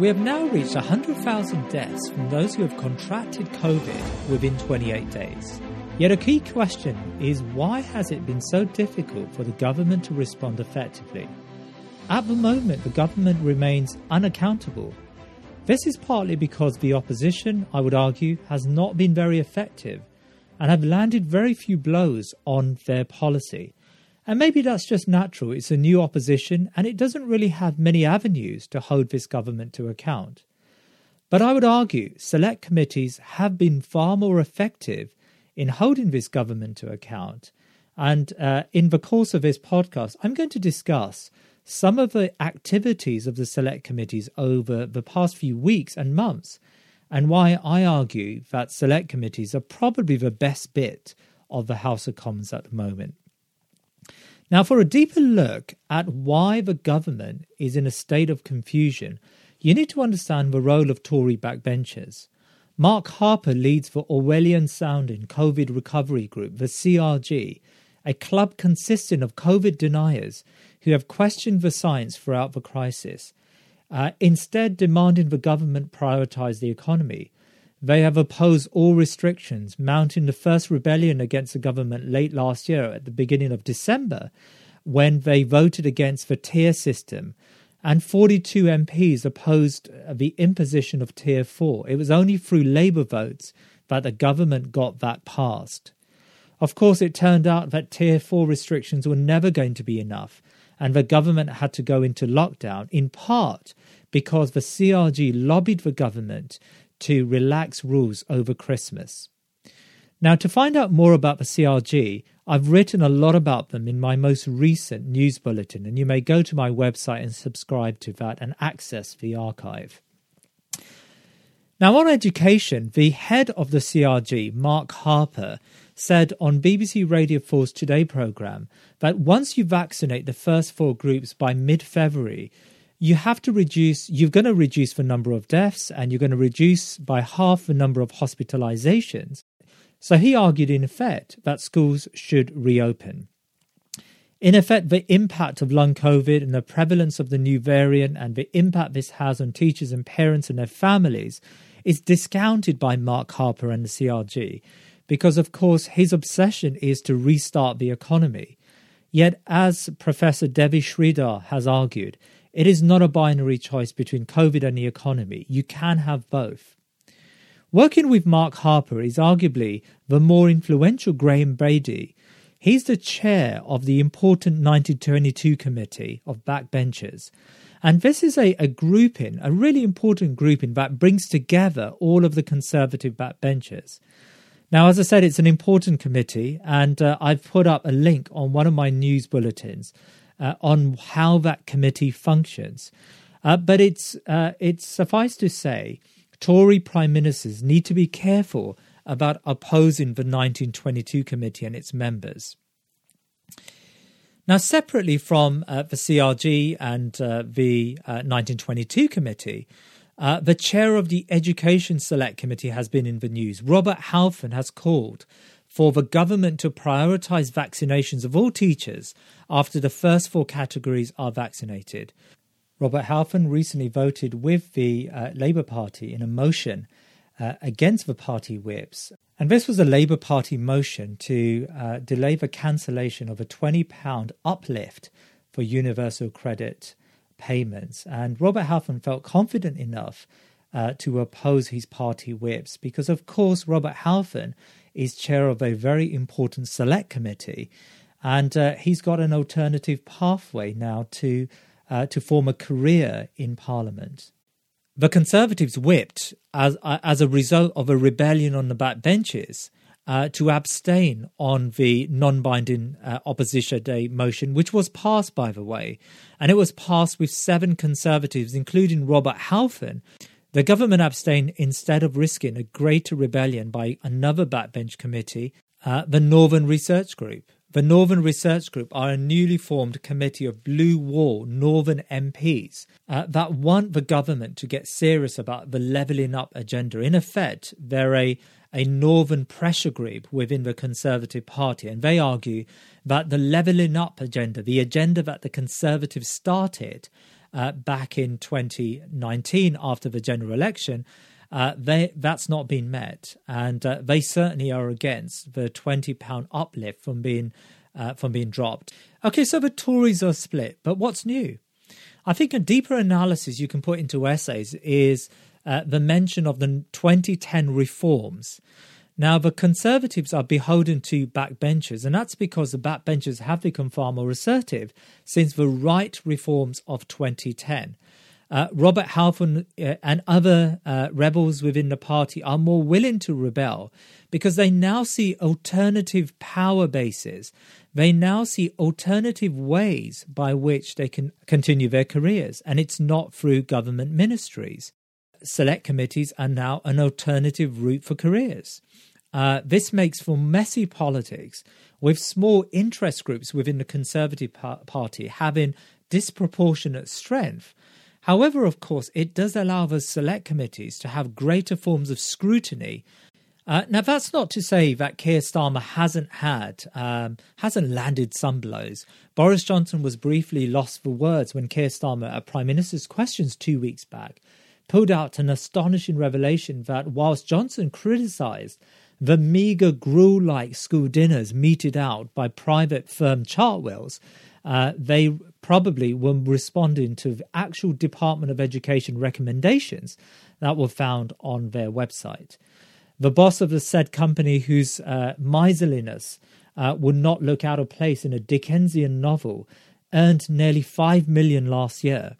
We have now reached 100,000 deaths from those who have contracted COVID within 28 days. Yet a key question is why has it been so difficult for the government to respond effectively? At the moment, the government remains unaccountable. This is partly because the opposition, I would argue, has not been very effective and have landed very few blows on their policy. And maybe that's just natural. It's a new opposition and it doesn't really have many avenues to hold this government to account. But I would argue select committees have been far more effective in holding this government to account. And uh, in the course of this podcast, I'm going to discuss some of the activities of the select committees over the past few weeks and months, and why I argue that select committees are probably the best bit of the House of Commons at the moment. Now, for a deeper look at why the government is in a state of confusion, you need to understand the role of Tory backbenchers. Mark Harper leads the Orwellian sounding COVID recovery group, the CRG, a club consisting of COVID deniers who have questioned the science throughout the crisis, uh, instead demanding the government prioritize the economy. They have opposed all restrictions, mounting the first rebellion against the government late last year at the beginning of December, when they voted against the tier system. And 42 MPs opposed the imposition of Tier 4. It was only through Labour votes that the government got that passed. Of course, it turned out that Tier 4 restrictions were never going to be enough, and the government had to go into lockdown, in part because the CRG lobbied the government to relax rules over Christmas. Now, to find out more about the CRG, I've written a lot about them in my most recent news bulletin, and you may go to my website and subscribe to that and access the archive. Now, on education, the head of the CRG, Mark Harper, said on BBC Radio 4's Today programme that once you vaccinate the first four groups by mid February, you have to reduce, you're going to reduce the number of deaths and you're going to reduce by half the number of hospitalizations. So he argued, in effect, that schools should reopen. In effect, the impact of long COVID and the prevalence of the new variant and the impact this has on teachers and parents and their families is discounted by Mark Harper and the CRG because, of course, his obsession is to restart the economy. Yet, as Professor Devi Sridhar has argued, it is not a binary choice between COVID and the economy. You can have both. Working with Mark Harper is arguably the more influential Graham Brady. He's the chair of the important 1922 committee of backbenchers. And this is a, a grouping, a really important grouping that brings together all of the conservative backbenchers. Now, as I said, it's an important committee, and uh, I've put up a link on one of my news bulletins uh, on how that committee functions. Uh, but it's uh, it's suffice to say, Tory prime ministers need to be careful about opposing the 1922 committee and its members. Now, separately from uh, the CRG and uh, the 1922 committee, uh, the chair of the Education Select Committee has been in the news. Robert Halfon has called for the government to prioritise vaccinations of all teachers after the first four categories are vaccinated. Robert Halfon recently voted with the uh, Labour Party in a motion uh, against the party whips. And this was a Labour Party motion to uh, delay the cancellation of a £20 uplift for universal credit payments. And Robert Halfon felt confident enough uh, to oppose his party whips because, of course, Robert Halfon is chair of a very important select committee, and uh, he's got an alternative pathway now to uh, to form a career in Parliament. The Conservatives whipped as uh, as a result of a rebellion on the backbenches. Uh, to abstain on the non binding uh, opposition day motion, which was passed, by the way. And it was passed with seven Conservatives, including Robert Halfon, the government abstained instead of risking a greater rebellion by another backbench committee, uh, the Northern Research Group. The Northern Research Group are a newly formed committee of blue wall Northern MPs uh, that want the government to get serious about the levelling up agenda. In effect, they're a, a Northern pressure group within the Conservative Party, and they argue that the levelling up agenda, the agenda that the Conservatives started, uh, back in 2019 after the general election, uh, they, that's not been met. And uh, they certainly are against the £20 uplift from being, uh, from being dropped. Okay, so the Tories are split, but what's new? I think a deeper analysis you can put into essays is uh, the mention of the 2010 reforms. Now, the Conservatives are beholden to backbenchers, and that's because the backbenchers have become far more assertive since the Wright reforms of 2010. Uh, Robert Halfon uh, and other uh, rebels within the party are more willing to rebel because they now see alternative power bases. They now see alternative ways by which they can continue their careers, and it's not through government ministries. Select committees are now an alternative route for careers. Uh, this makes for messy politics with small interest groups within the Conservative Party having disproportionate strength However, of course, it does allow the select committees to have greater forms of scrutiny. Uh, now, that's not to say that Keir Starmer hasn't had, um, hasn't landed some blows. Boris Johnson was briefly lost for words when Keir Starmer, at Prime Minister's questions two weeks back, pulled out an astonishing revelation that whilst Johnson criticised the meagre gruel like school dinners meted out by private firm Chartwells, uh, they probably were responding to actual Department of Education recommendations that were found on their website. The boss of the said company, whose uh, miserliness uh, would not look out of place in a Dickensian novel, earned nearly five million last year.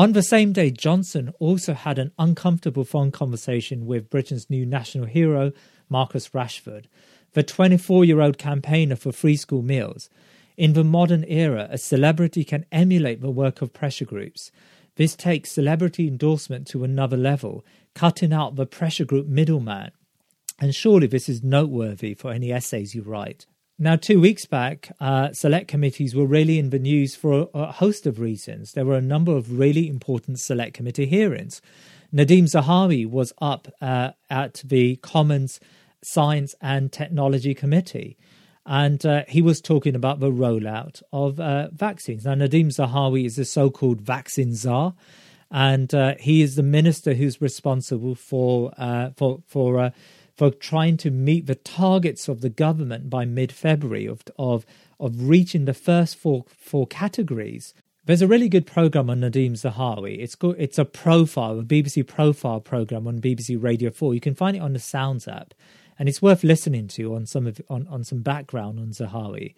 On the same day, Johnson also had an uncomfortable phone conversation with Britain's new national hero, Marcus Rashford, the 24 year old campaigner for free school meals, in the modern era, a celebrity can emulate the work of pressure groups. This takes celebrity endorsement to another level, cutting out the pressure group middleman. And surely this is noteworthy for any essays you write. Now, two weeks back, uh, select committees were really in the news for a, a host of reasons. There were a number of really important select committee hearings. Nadhim Zahawi was up uh, at the Commons Science and Technology Committee and uh, he was talking about the rollout of uh, vaccines. Now, Nadhim Zahawi is the so called vaccine czar, and uh, he is the minister who's responsible for uh, for for for trying to meet the targets of the government by mid February of of of reaching the first four four categories. There's a really good program on Nadhim Zahawi. It's called, it's a profile, a BBC profile program on BBC Radio 4. You can find it on the Sounds app and it's worth listening to on some of on, on some background on Zahawi.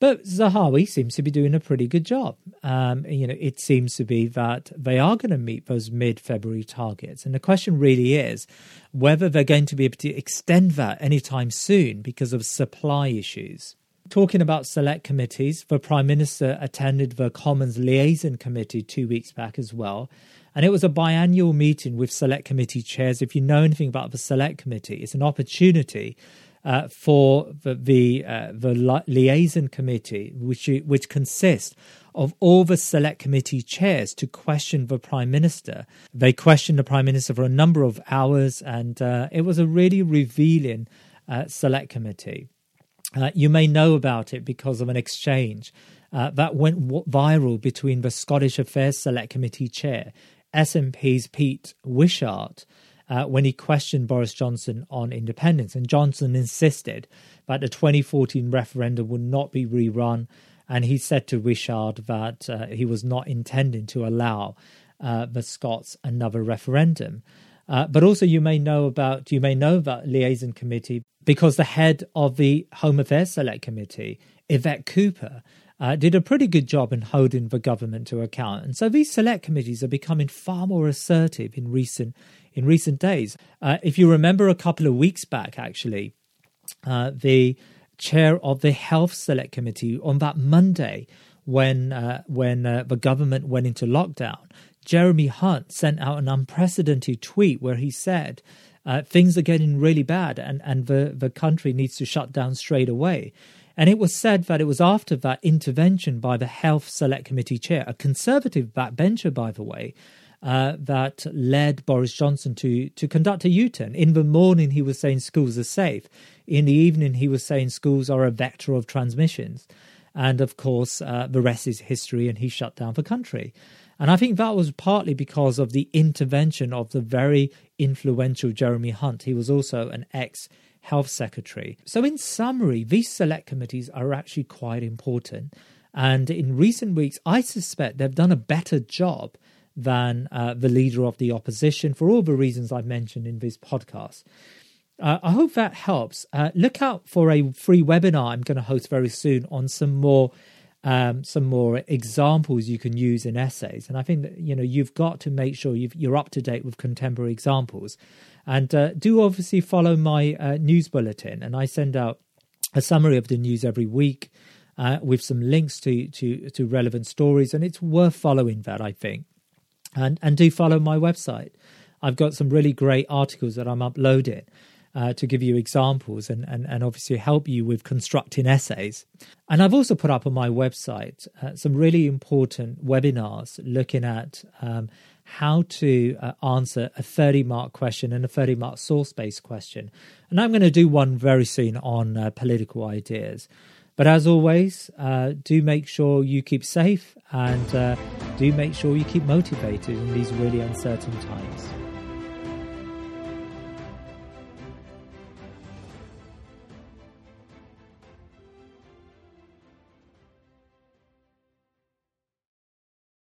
But Zahawi seems to be doing a pretty good job. Um, you know, it seems to be that they are going to meet those mid-February targets, and the question really is whether they're going to be able to extend that anytime soon because of supply issues. Talking about select committees, the Prime Minister attended the Commons Liaison Committee two weeks back as well, and it was a biannual meeting with select committee chairs. If you know anything about the select committee, it's an opportunity uh, for the the, uh, the li- liaison committee, which which consists of all the select committee chairs, to question the prime minister. They questioned the prime minister for a number of hours, and uh, it was a really revealing uh, select committee. Uh, you may know about it because of an exchange that went viral between the Scottish Affairs Select Committee chair SNP's Pete Wishart uh, when he questioned Boris Johnson on independence. And Johnson insisted that the 2014 referendum would not be rerun. And he said to Wishart that uh, he was not intending to allow uh, the Scots another referendum. Uh, but also, you may know about you may know about liaison committee because the head of the Home Affairs Select Committee, Yvette Cooper, uh, did a pretty good job in holding the government to account. And so these select committees are becoming far more assertive in recent in recent days. Uh, if you remember, a couple of weeks back, actually, uh, the chair of the Health Select Committee on that Monday, when uh, when uh, the government went into lockdown, Jeremy Hunt sent out an unprecedented tweet where he said. Uh, things are getting really bad and, and the, the country needs to shut down straight away. And it was said that it was after that intervention by the Health Select Committee chair, a conservative backbencher, by the way, uh, that led Boris Johnson to to conduct a U-turn. In the morning, he was saying schools are safe. In the evening, he was saying schools are a vector of transmissions. And of course, uh, the rest is history, and he shut down the country. And I think that was partly because of the intervention of the very influential Jeremy Hunt. He was also an ex health secretary. So, in summary, these select committees are actually quite important. And in recent weeks, I suspect they've done a better job than uh, the leader of the opposition for all the reasons I've mentioned in this podcast. Uh, I hope that helps. Uh, look out for a free webinar I'm going to host very soon on some more um, some more examples you can use in essays. And I think that you know you've got to make sure you are up to date with contemporary examples. And uh, do obviously follow my uh, news bulletin, and I send out a summary of the news every week uh, with some links to to to relevant stories, and it's worth following that I think. And and do follow my website. I've got some really great articles that I'm uploading uh, to give you examples and, and, and obviously help you with constructing essays. And I've also put up on my website uh, some really important webinars looking at um, how to uh, answer a 30 mark question and a 30 mark source based question. And I'm going to do one very soon on uh, political ideas. But as always, uh, do make sure you keep safe and uh, do make sure you keep motivated in these really uncertain times.